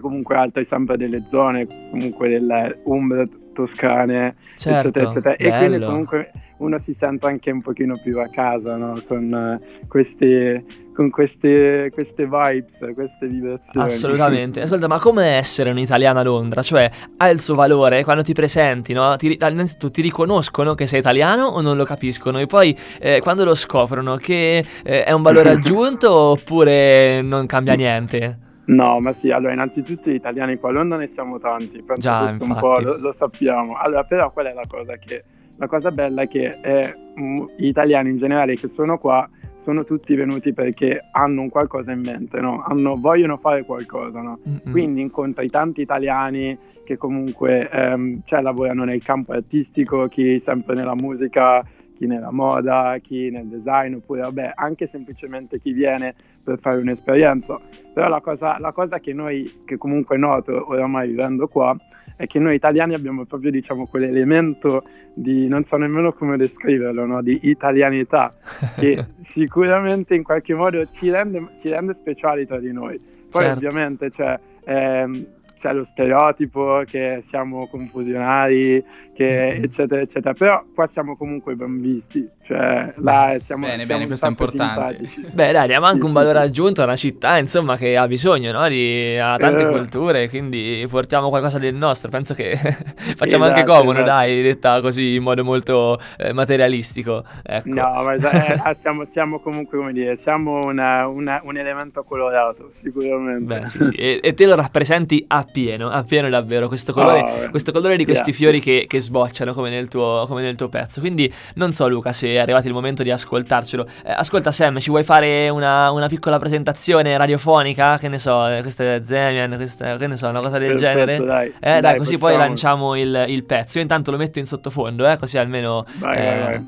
comunque altri sempre delle zone, comunque delle Umbre toscane, Certo, eccetera, eccetera. E quindi bello. comunque uno si sente anche un pochino più a casa, no? Con eh, queste, con queste, queste vibes, queste vibrazioni. Assolutamente. Ascolta, ma come essere un italiano a Londra? Cioè, ha il suo valore quando ti presenti, no? Ti, innanzitutto ti riconoscono che sei italiano o non lo capiscono? E poi, eh, quando lo scoprono, che eh, è un valore aggiunto oppure non cambia niente? No, ma sì, allora innanzitutto gli italiani qua a Londra ne siamo tanti, penso Già, questo un infatti. po' lo, lo sappiamo. Allora, però qual è la cosa che la cosa bella è che eh, mm, gli italiani in generale che sono qua sono tutti venuti perché hanno un qualcosa in mente, no? Hanno- vogliono fare qualcosa, no? Mm-mm. Quindi incontri tanti italiani che comunque ehm, cioè, lavorano nel campo artistico, chi sempre nella musica, chi nella moda, chi nel design, oppure vabbè, anche semplicemente chi viene per fare un'esperienza. Però la cosa, la cosa che noi, che comunque noto oramai vivendo qua, è che noi italiani abbiamo proprio diciamo quell'elemento di, non so nemmeno come descriverlo, no? di italianità, che sicuramente in qualche modo ci rende, ci rende speciali tra di noi. Poi Certo. ovviamente c'è, ehm, c'è lo stereotipo che siamo confusionari, che Mhm. eccetera eccetera, però qua siamo comunque ben visti, cioè là siamo, Bene, siamo bene, questo è importante. simpatici. Beh, dai, diamo anche un valore aggiunto a una città, insomma, che ha bisogno, no? Di, ha tante Eh. culture, quindi portiamo qualcosa del nostro. Penso che facciamo anche Esatto, comodo, esatto. dai, detta così in modo molto eh, materialistico. Ecco. No, ma eh, ah, siamo, siamo comunque, come dire, siamo una- una- un elemento colorato, sicuramente. Beh, sì, sì, e, e te lo rappresenti appieno, appieno davvero, questo colore, Oh, questo colore di questi grazie. fiori che, che sbocciano come nel, tuo, come nel tuo pezzo. Quindi non so Luca se è arrivato il momento di ascoltarcelo. Eh, ascolta Sam, ci vuoi fare una, una piccola presentazione radiofonica? Che ne so, eh, questa è Zemian, questa, che ne so, una cosa del Perfetto, genere? dai. Eh dai, Dai, così poi facciamo. lanciamo il, il pezzo. Io intanto lo metto in sottofondo, eh, così almeno... Vai, eh, vai, vai.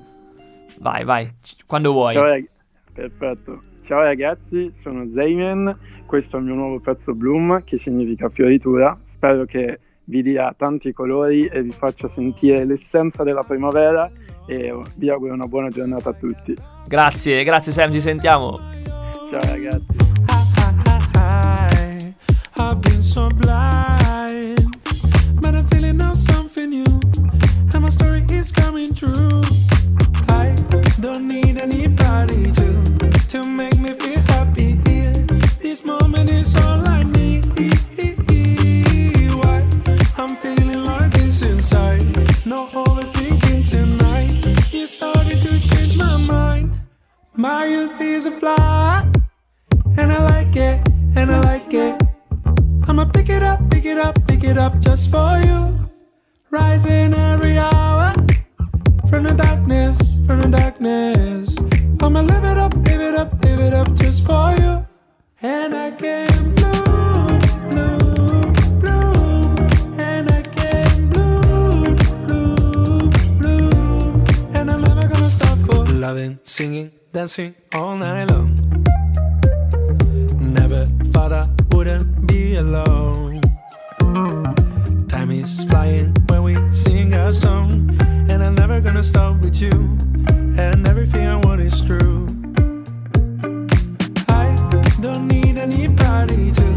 Vai, vai, c- quando vuoi. Ciao, rag- Perfetto. Ciao ragazzi, sono Zayman, questo è il mio nuovo pezzo Bloom, che significa fioritura. Spero che vi dia tanti colori e vi faccia sentire l'essenza della primavera e vi auguro una buona giornata a tutti. Grazie, grazie Sam, ci sentiamo. Ciao ragazzi. I, I've been so blind, but I'm feeling now something new, and my story is coming true. I don't need anybody to to make me feel happy here. This moment is all I need. I'm feeling like this inside? No overthinking tonight. You started to change my mind. My youth is a fly. And I like it, and I like it. I'ma pick it up, pick it up, pick it up just for you. Rising every hour from the darkness, from the darkness. I'ma live it up, live it up, live it up just for you. And I can for loving, singing, dancing all night long. Never thought I wouldn't be alone. Time is flying when we sing our song, and I'm never gonna stop with you. And everything I want is true. I don't need anybody to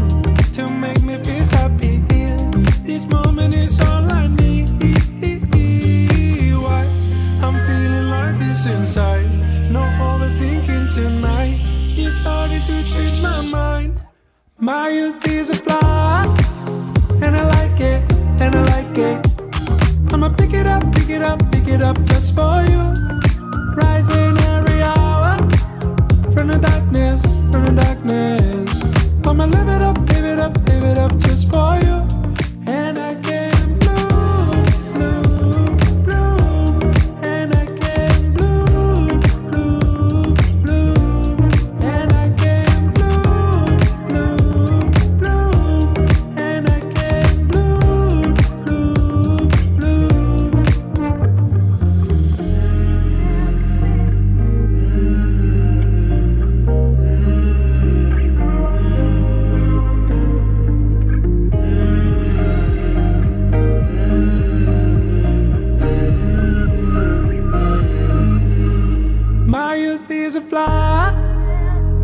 to make me feel happy here. This moment is all I need. This inside. No overthinking tonight. You started to change my mind. My youth is a fly, and I like it, and I like it. I'ma pick it up, pick it up, pick it up just for you. Rising every hour from the darkness, from the darkness. I'ma live it up, live it up, live it up just for you. Youth is a fly,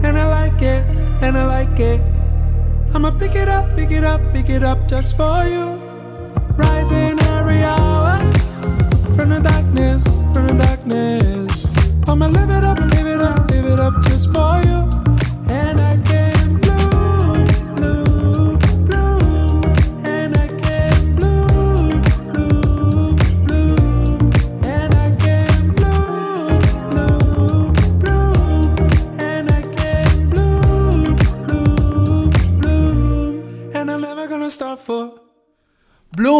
and I like it, and I like it. I'ma pick it up, pick it up, pick it up just for you. Rising every hour from the darkness, from the darkness. I'ma live it up, live it up, live it up just for you.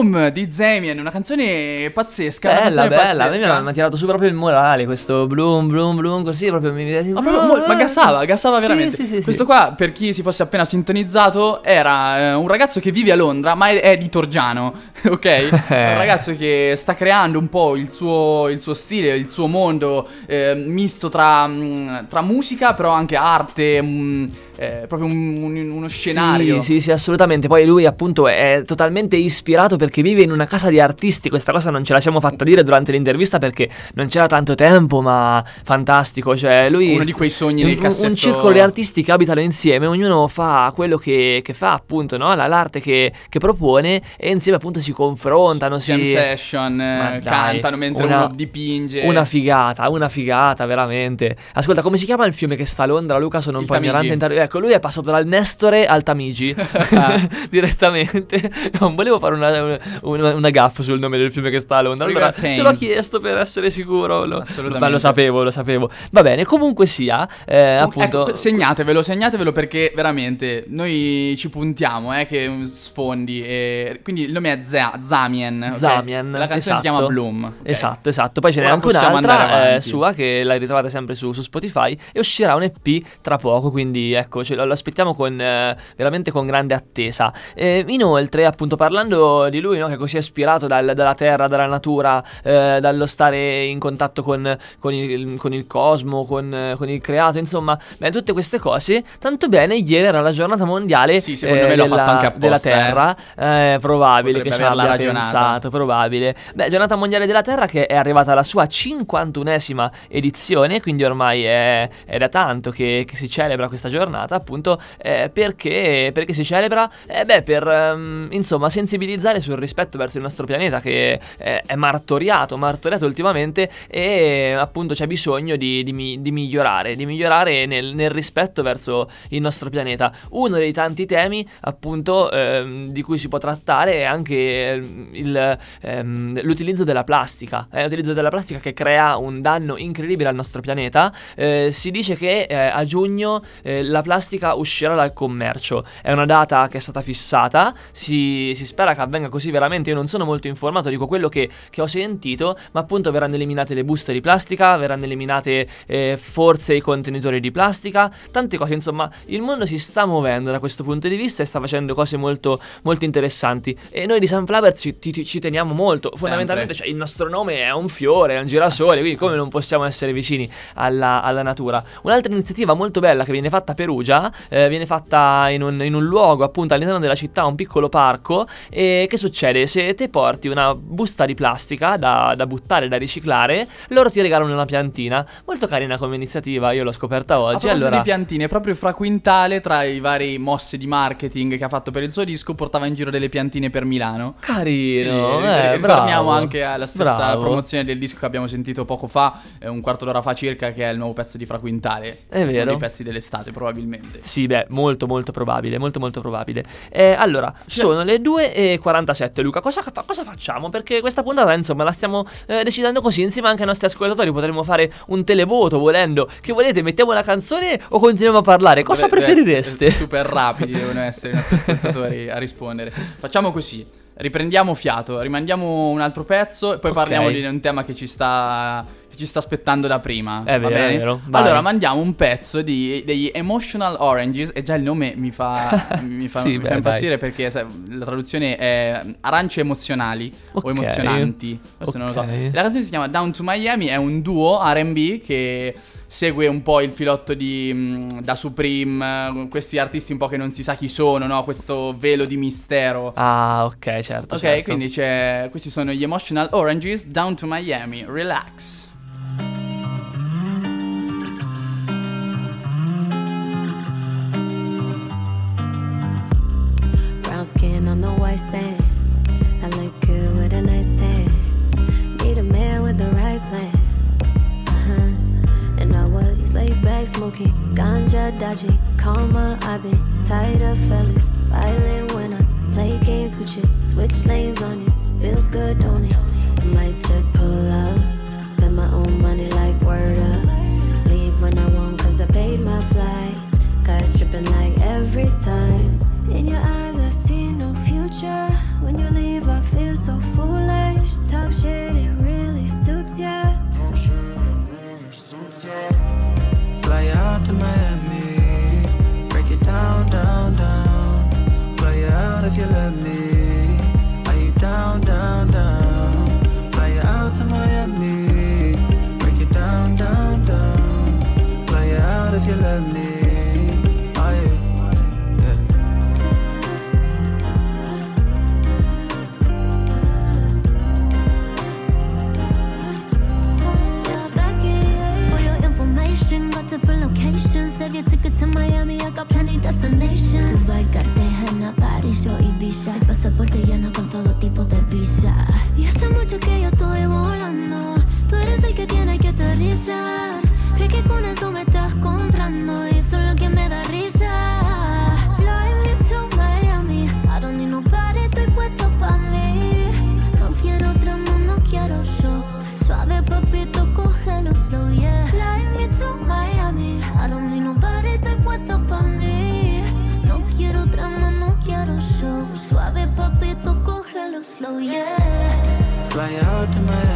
Bloom di Zamien, una canzone pazzesca. Bella, canzone bella, a me pazzesca. mi ha, mi ha tirato su proprio il morale questo bloom, bloom, bloom, così proprio mi vedi. Ma, proprio ma gassava, gassava Sì, veramente. sì, sì, Questo qua, per chi si fosse appena sintonizzato, era eh, un ragazzo che vive a Londra, ma è, è di Torgiano, ok? È un ragazzo che sta creando un po' il suo, il suo stile, il suo mondo, eh, misto tra, mm, tra musica, però anche arte, mm, eh, proprio un- un- uno scenario. Sì, sì, sì, assolutamente. Poi lui, appunto, è totalmente ispirato perché vive in una casa di artisti. Questa cosa non ce la siamo fatta dire durante l'intervista perché non c'era tanto tempo, ma fantastico. Cioè, lui. Uno di quei sogni un, nel cassetto. Un circolo di artisti che abitano insieme, ognuno fa quello che, che fa, appunto, no? La- l'arte che, che propone e insieme, appunto, si confrontano. Jam si... session, Ma eh, dai, cantano mentre una- uno dipinge. Una figata, una figata, veramente. Ascolta, come si chiama il fiume che sta a Londra? Luca, sono un Il po' Tamigi. ignorante. tar- Ecco, lui è passato dal Nestore al Tamigi direttamente. Non volevo fare una, una, una gaffa sul nome del fiume che sta a Londra. Allora, te l'ho chiesto per essere sicuro. Lo, Assolutamente. ma lo sapevo, lo sapevo. Va bene, comunque sia, eh, appunto. Ecco, segnatevelo, segnatevelo perché veramente noi ci puntiamo, eh, che sfondi. E... Quindi il nome è Za- Zamien. Zamien, La canzone esatto. si chiama Bloom. ok? Esatto, esatto. Poi ce n'è anche un'altra eh, sua che la ritrovate sempre su, su Spotify e uscirà un EP tra poco, quindi ecco, ce lo, aspettiamo con, eh, veramente con grande attesa. Eh, inoltre, appunto, parlando di lui, no, che è così ispirato dal- dalla terra, dalla natura, eh, dallo stare in contatto con, con il, con il cosmo, con, eh, con il creato, insomma, beh, tutte queste cose. Tanto bene, ieri era la giornata mondiale Sì, secondo eh, della, fatto anche apposta, della terra. Eh, probabile Potrebbe che ci abbia ragionata. pensato, probabile. Beh, Giornata Mondiale della Terra che è arrivata alla sua 51esima edizione, quindi ormai è, è da tanto che, che si celebra questa giornata, appunto, eh, perché, perché si celebra? Eh, beh, per, ehm, insomma, sensibilizzare sul rispetto verso il nostro pianeta che eh, è martoriato, martoriato ultimamente e appunto c'è bisogno di, di di migliorare, di migliorare nel, nel rispetto verso il nostro pianeta. Uno dei tanti temi, appunto, ehm, di cui si può trattare è anche ehm, il, ehm, l'utilizzo della plastica. È l'utilizzo della plastica che crea un danno incredibile al nostro pianeta. Eh, si dice che eh, a giugno eh, la plastica uscirà dal commercio. È una data che è stata fissata. Si, si spera che avvenga così veramente. Io non sono molto informato, dico quello che, che ho sentito. Ma appunto verranno eliminate le buste di plastica, verranno eliminate eh, forse i contenitori di plastica, tante cose. Insomma, il mondo si sta muovendo da questo punto di vista e sta facendo cose molto, molto interessanti. E noi di Sunflower ci, ci- ci teniamo molto. Fondamentalmente, cioè, il nostro nome è un fiore, è un girasole, quindi come non possiamo essere vicini alla, alla natura? Un'altra iniziativa molto bella che viene fatta per Perugia, eh, viene fatta in un, in un luogo appunto all'interno della città, un piccolo parco. E che succede? Se te porti una busta di plastica da, da buttare, da riciclare, loro ti regalano una piantina. Molto carina come iniziativa, io l'ho scoperta A oggi. proposito Allora, di piantine, proprio fra Quintale, tra i vari mosse di marketing che ha fatto per il suo disco, portava in giro delle piantine per Milano. carino, Quindi, eh, ri- ritorniamo anche alla stessa Bravo. promozione del disco che abbiamo sentito poco fa, eh, un quarto d'ora fa circa, che è il nuovo pezzo di Fra Quintale. È Uno vero. dei pezzi dell'estate, probabilmente. Sì, beh, molto molto probabile, molto molto probabile. Eh, allora, sono le 2.47, Luca, cosa, fa- cosa facciamo? Perché questa puntata, insomma, la stiamo eh, decidendo così, insieme anche ai nostri ascoltatori, potremmo fare un televoto volendo. Che volete, mettiamo una canzone o continuiamo a parlare? Cosa Dove- preferireste? eh, super rapidi devono essere i nostri ascoltatori a rispondere. Facciamo così. Riprendiamo fiato, rimandiamo un altro pezzo e poi Ok. parliamo di un tema che ci sta, ci sta aspettando da prima. È vero, è vero, vai. Allora, mandiamo un pezzo di, degli Emotional Oranges e già il nome mi fa, mi fa, Sì, mi beh, fa impazzire perché sai, la traduzione è arance emozionali Ok. o emozionanti. Lo so. La canzone si chiama Down to Miami, è un duo RB che segue un po' il filotto di mh, Da Supreme, questi artisti un po' che non si sa chi sono, no? Questo velo di mistero. Ah, ok, certo. ok, certo. quindi c'è, questi sono gli Emotional Oranges, Down to Miami, relax. On the white sand. I look good with a nice tan. Need a man with the right plan. Uh huh. And I was laid back smoking ganja, dodgy karma. I've been tired of fellas violent when I play games with you. Switch lanes on you, feels good, don't it? I might just pull up, spend my own money like word up. Leave when I want, cause I paid my flights. Guys tripping like every time. Tus like Cartagena, París o Ibiza. El pasaporte lleno con todo tipo de visa. Y hace mucho que yo estoy volando. Tú eres el que tiene que aterrizar. Cree que con eso me estás comprando y eso cógelo slow, yeah. Fly out to Miami,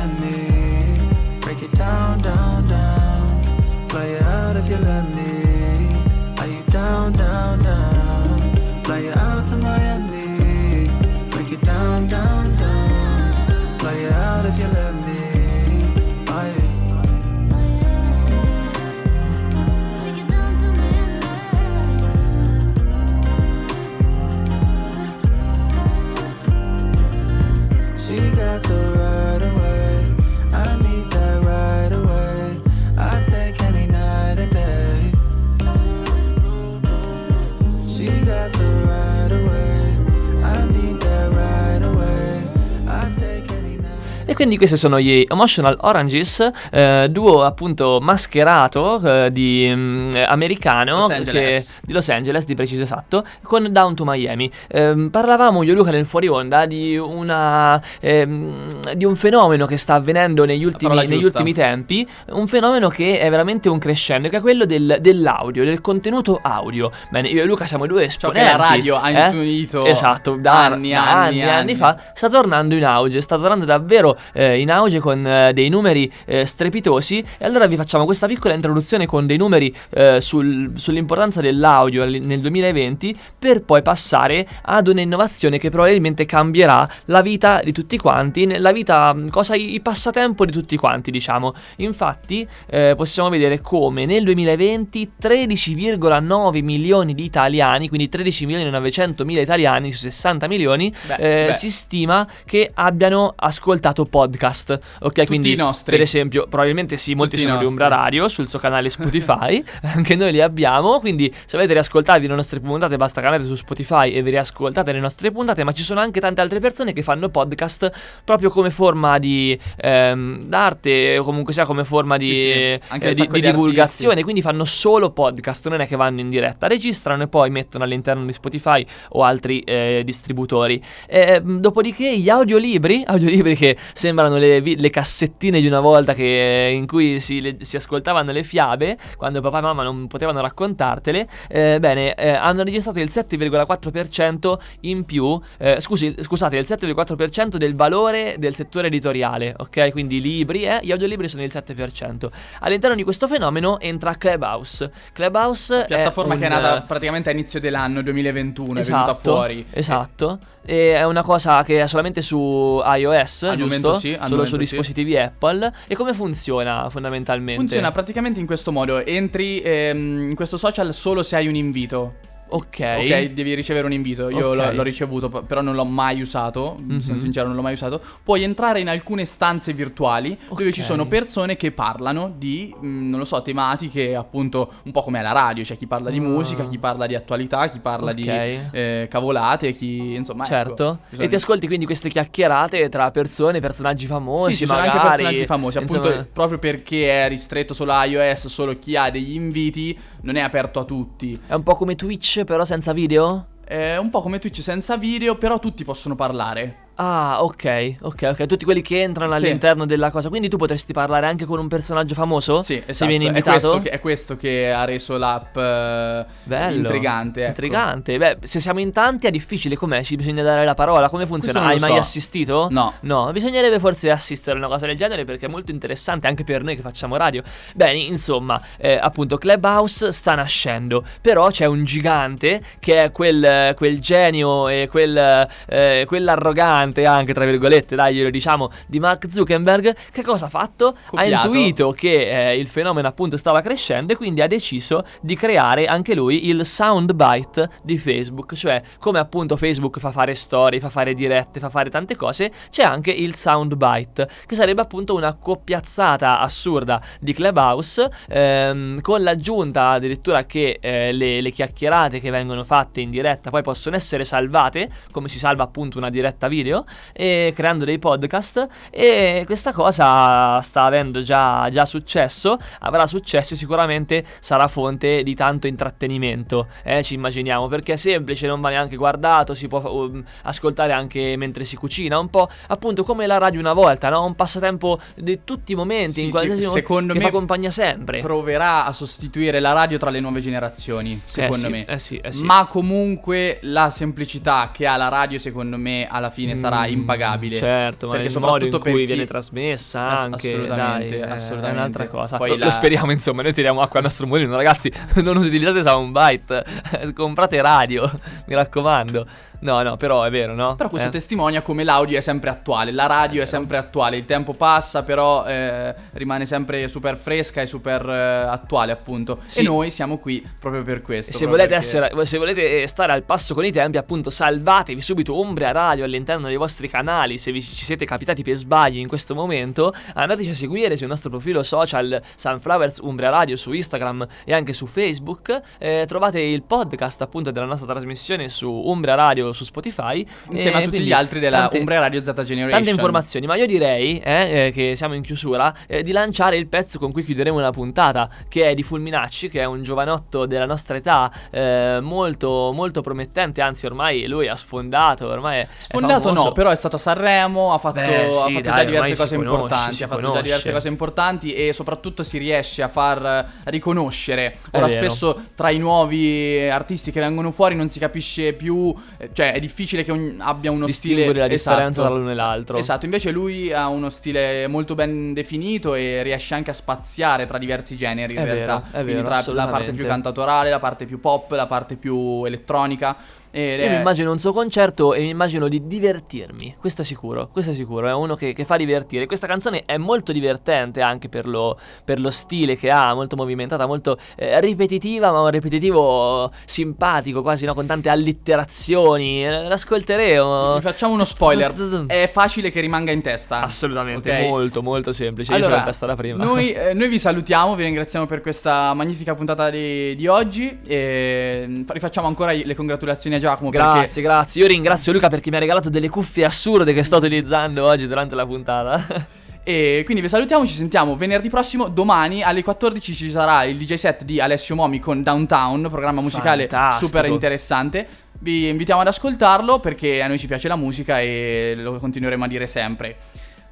quindi questi sono gli Emotional Oranges, eh, duo appunto mascherato eh, di eh, americano Los che- di Los Angeles, di preciso esatto, con Down to Miami. Ehm, parlavamo io e Luca nel fuori onda di, una, ehm, di un fenomeno che sta avvenendo negli ultimi, negli ultimi tempi, un fenomeno che è veramente un crescendo, che è quello del- dell'audio, del contenuto audio. Bene, io e Luca siamo due Ciò esponenti. che la radio ha eh? intuito Esatto, da anni, da anni, anni, anni anni. fa sta tornando in auge, sta tornando davvero eh, in auge con eh, dei numeri eh, strepitosi e allora vi facciamo questa piccola introduzione con dei numeri eh, sul- sull'importanza dell'audio nel 2020 per poi passare ad un'innovazione che probabilmente cambierà la vita di tutti quanti, la vita, cosa, i, i passatempo di tutti quanti diciamo. Infatti eh, possiamo vedere come nel 2020 13,9 milioni di italiani, quindi 13 milioni e 900 mila italiani su 60 milioni, Beh, eh, beh. si stima che abbiano ascoltato podcast. Ok, quindi i nostri. per esempio, probabilmente sì, molti Tutti sono di. Umbra Radio sul suo canale Spotify, anche noi li abbiamo, quindi se volete riascoltarvi le nostre puntate basta che andate su Spotify e vi riascoltate le nostre puntate, ma ci sono anche tante altre persone che fanno podcast proprio come forma di ehm, d'arte o comunque sia come forma di, Sì, sì, eh, di- di di divulgazione, artisti. quindi fanno solo podcast, non è che vanno in diretta, registrano e poi mettono all'interno di Spotify o altri eh, distributori. Eh, dopodiché gli audiolibri, audiolibri che sembrano le, le cassettine di una volta che- in cui si, le- si ascoltavano le fiabe, quando papà e mamma non potevano raccontartele, eh, bene, eh, hanno registrato il 7,4% in più, eh, scusi, scusate, il 7,4% del valore del settore editoriale, ok? Quindi i libri e gli audiolibri sono il 7%. All'interno di questo fenomeno entra Clubhouse. Clubhouse Piattaforma è che è un, nata praticamente a inizio dell'anno 2021, è venuta fuori. Esatto. E è una cosa che è solamente su iOS, Al giusto? sì, al Solo su sì. dispositivi Apple. E come funziona fondamentalmente? Funziona praticamente in questo modo: entri ehm, in questo social solo se hai un invito. Ok. Ok, devi ricevere un invito. Io Ok. l'ho, l'ho ricevuto, però non l'ho mai usato. Mhm. Sono sincero, non l'ho mai usato. Puoi entrare in alcune stanze virtuali dove ci sono persone che parlano di, mh, non lo so, tematiche appunto un po' come alla radio. C'è chi parla di Ah. musica, chi parla di attualità, chi parla di Ok. eh, cavolate, chi insomma. Certo. ecco, ci sono- E ti ascolti quindi queste chiacchierate tra persone, personaggi famosi. Sì, ci sono anche magari, personaggi famosi, appunto insomma- proprio perché è ristretto solo a iOS, solo chi ha degli inviti, non è aperto a tutti. È un po' come Twitch, però senza video? È un po' come Twitch senza video, però tutti possono parlare. Ah, ok, ok, ok. Tutti quelli che entrano Sì. all'interno della cosa. Quindi tu potresti parlare anche con un personaggio famoso? Sì, Se esatto. vieni È invitato? questo, che, è questo che ha reso l'app eh, Bello. intrigante. ecco. Intrigante. Beh, se siamo in tanti è difficile. Com'è? Ci bisogna dare la parola. Come funziona? Hai lo mai so. assistito? No. No, bisognerebbe forse assistere a una cosa del genere perché è molto interessante anche per noi che facciamo radio. Bene, insomma, eh, appunto, Clubhouse sta nascendo. Però c'è un gigante che è quel, quel genio e quel, eh, quell'arrogante anche, tra virgolette, dai, glielo diciamo, di Mark Zuckerberg. Che cosa ha fatto? Copiato. Ha intuito che eh, il fenomeno appunto stava crescendo e quindi ha deciso di creare anche lui il soundbite di Facebook, cioè come appunto Facebook fa fare storie, fa fare dirette, fa fare tante cose, c'è anche il soundbite, che sarebbe appunto una coppiazzata assurda di Clubhouse ehm, con l'aggiunta addirittura che eh, le, le chiacchierate che vengono fatte in diretta poi possono essere salvate, come si salva appunto una diretta video, e creando dei podcast e questa cosa sta avendo già, già successo, avrà successo e sicuramente sarà fonte di tanto intrattenimento, eh, ci immaginiamo, perché è semplice, non va neanche guardato, si può um, ascoltare anche mentre si cucina, un po' appunto come la radio una volta, no? un passatempo di tutti i momenti, Sì, in sì, qualsiasi momento, secondo che me fa compagnia sempre. Proverà a sostituire la radio tra le nuove generazioni, secondo sì, me. eh sì, eh sì. Ma comunque la semplicità che ha la radio, secondo me, alla fine sarà impagabile. Certo, ma Perché il modo in cui per chi- viene trasmessa anche assolutamente, dai, è- assolutamente. è un'altra cosa. Poi lo, la- lo speriamo, insomma, noi tiriamo acqua al nostro mulino, ragazzi. Non utilizzate Soundbite, comprate radio, mi raccomando. No, no, però è vero, no? Però questo Eh. testimonia come l'audio è sempre attuale, la radio è sempre attuale, il tempo passa però eh, rimane sempre super fresca e super eh, attuale appunto. Sì. E noi siamo qui proprio per questo. Se volete, perché- essere, se volete eh, stare al passo con i tempi, appunto, salvatevi subito Umbria Radio all'interno dei vostri canali. Se vi, ci siete capitati per sbaglio in questo momento, andateci a seguire sul nostro profilo social Sunflowers Umbria Radio su Instagram e anche su Facebook. Eh, trovate il podcast appunto della nostra trasmissione su Umbria Radio su Spotify. Insieme a tutti gli altri della tante- Umbria Radio Z Generation. Tante informazioni, ma io direi eh, eh, che siamo in chiusura eh, di lanciare il pezzo con cui chiuderemo la puntata, che è di Fulminacci, che è un giovanotto della nostra età eh, molto, molto promettente, anzi ormai lui ha sfondato, ormai Sfondato no, però è stato a Sanremo, ha fatto, Beh, ha sì, fatto dai, già diverse cose conosce, importanti, ha fatto già conosce. diverse cose importanti e soprattutto si riesce a far riconoscere. Ora spesso tra i nuovi artisti che vengono fuori non si capisce più, eh, cioè cioè è difficile che ogn- abbia uno stile Distinguere la differenza esatto. tra l'uno e l'altro. Esatto, invece lui ha uno stile molto ben definito e riesce anche a spaziare tra diversi generi in È realtà. vero, è Quindi vero, tra la parte più cantatorale, la parte più pop, la parte più elettronica. Ed Io è- mi immagino un suo concerto e mi immagino di divertirmi. Questo è sicuro, questo è sicuro. È uno che, che fa divertire. Questa canzone è molto divertente anche per lo, per lo stile che ha, molto movimentata, molto eh, ripetitiva, ma un ripetitivo simpatico, quasi no? con tante allitterazioni. Eh, L'ascolteremo. Vi facciamo uno spoiler. È facile che rimanga in testa. Assolutamente, Ok? molto, molto semplice. Io ce l'ho Allora, in testa da prima. Noi, eh, noi vi salutiamo, vi ringraziamo per questa magnifica puntata di, di oggi. E mm, rifacciamo ancora le congratulazioni a Giacomo. Grazie, grazie. Io ringrazio Luca perché mi ha regalato delle cuffie assurde che sto utilizzando oggi durante la puntata. E quindi vi salutiamo, ci sentiamo venerdì prossimo, domani alle 14 ci sarà il DJ set di Alessio Momi con Downtown, programma musicale Fantastico. super interessante. Vi invitiamo ad ascoltarlo perché a noi ci piace la musica e lo continueremo a dire sempre.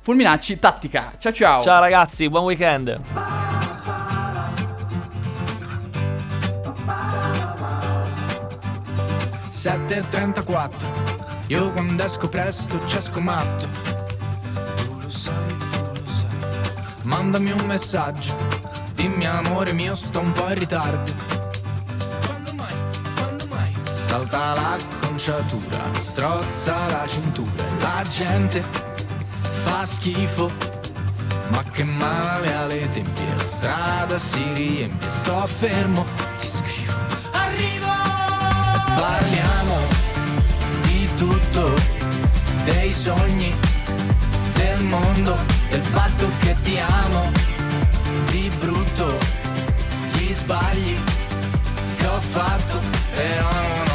Fulminacci, tattica. Ciao ciao. Ciao ragazzi, buon weekend. 7.34 Io quando esco presto c'esco matto. Tu lo sai, tu lo sai. Mandami un messaggio. Dimmi amore mio sto un po' in ritardo. Quando mai, quando mai? Salta l'acconciatura strozza la cintura la gente fa schifo. Ma che male alle tempie La strada si riempie Sto fermo, ti Parliamo di tutto, dei sogni, del mondo, del fatto che ti amo, di brutto, gli sbagli che ho fatto, però non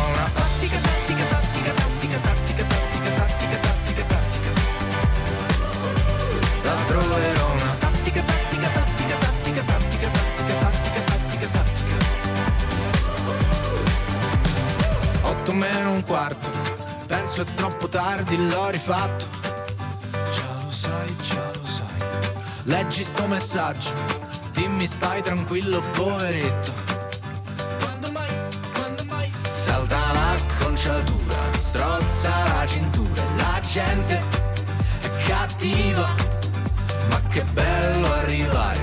penso è troppo tardi, l'ho rifatto. Già lo sai, già lo sai. Leggi sto messaggio, dimmi stai tranquillo, poveretto. Quando mai, quando mai? Salta l'acconciatura, strozza la cintura, la gente è cattiva. Ma che bello arrivare,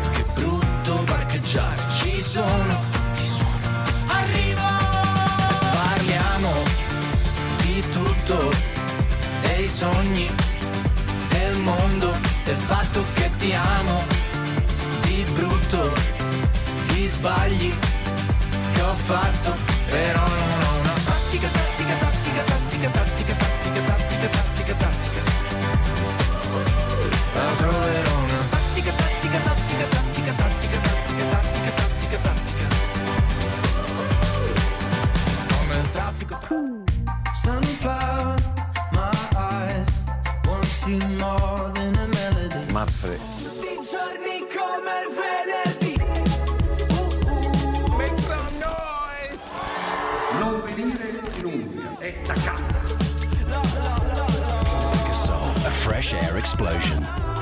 sbagli che ho fatto, però explosion.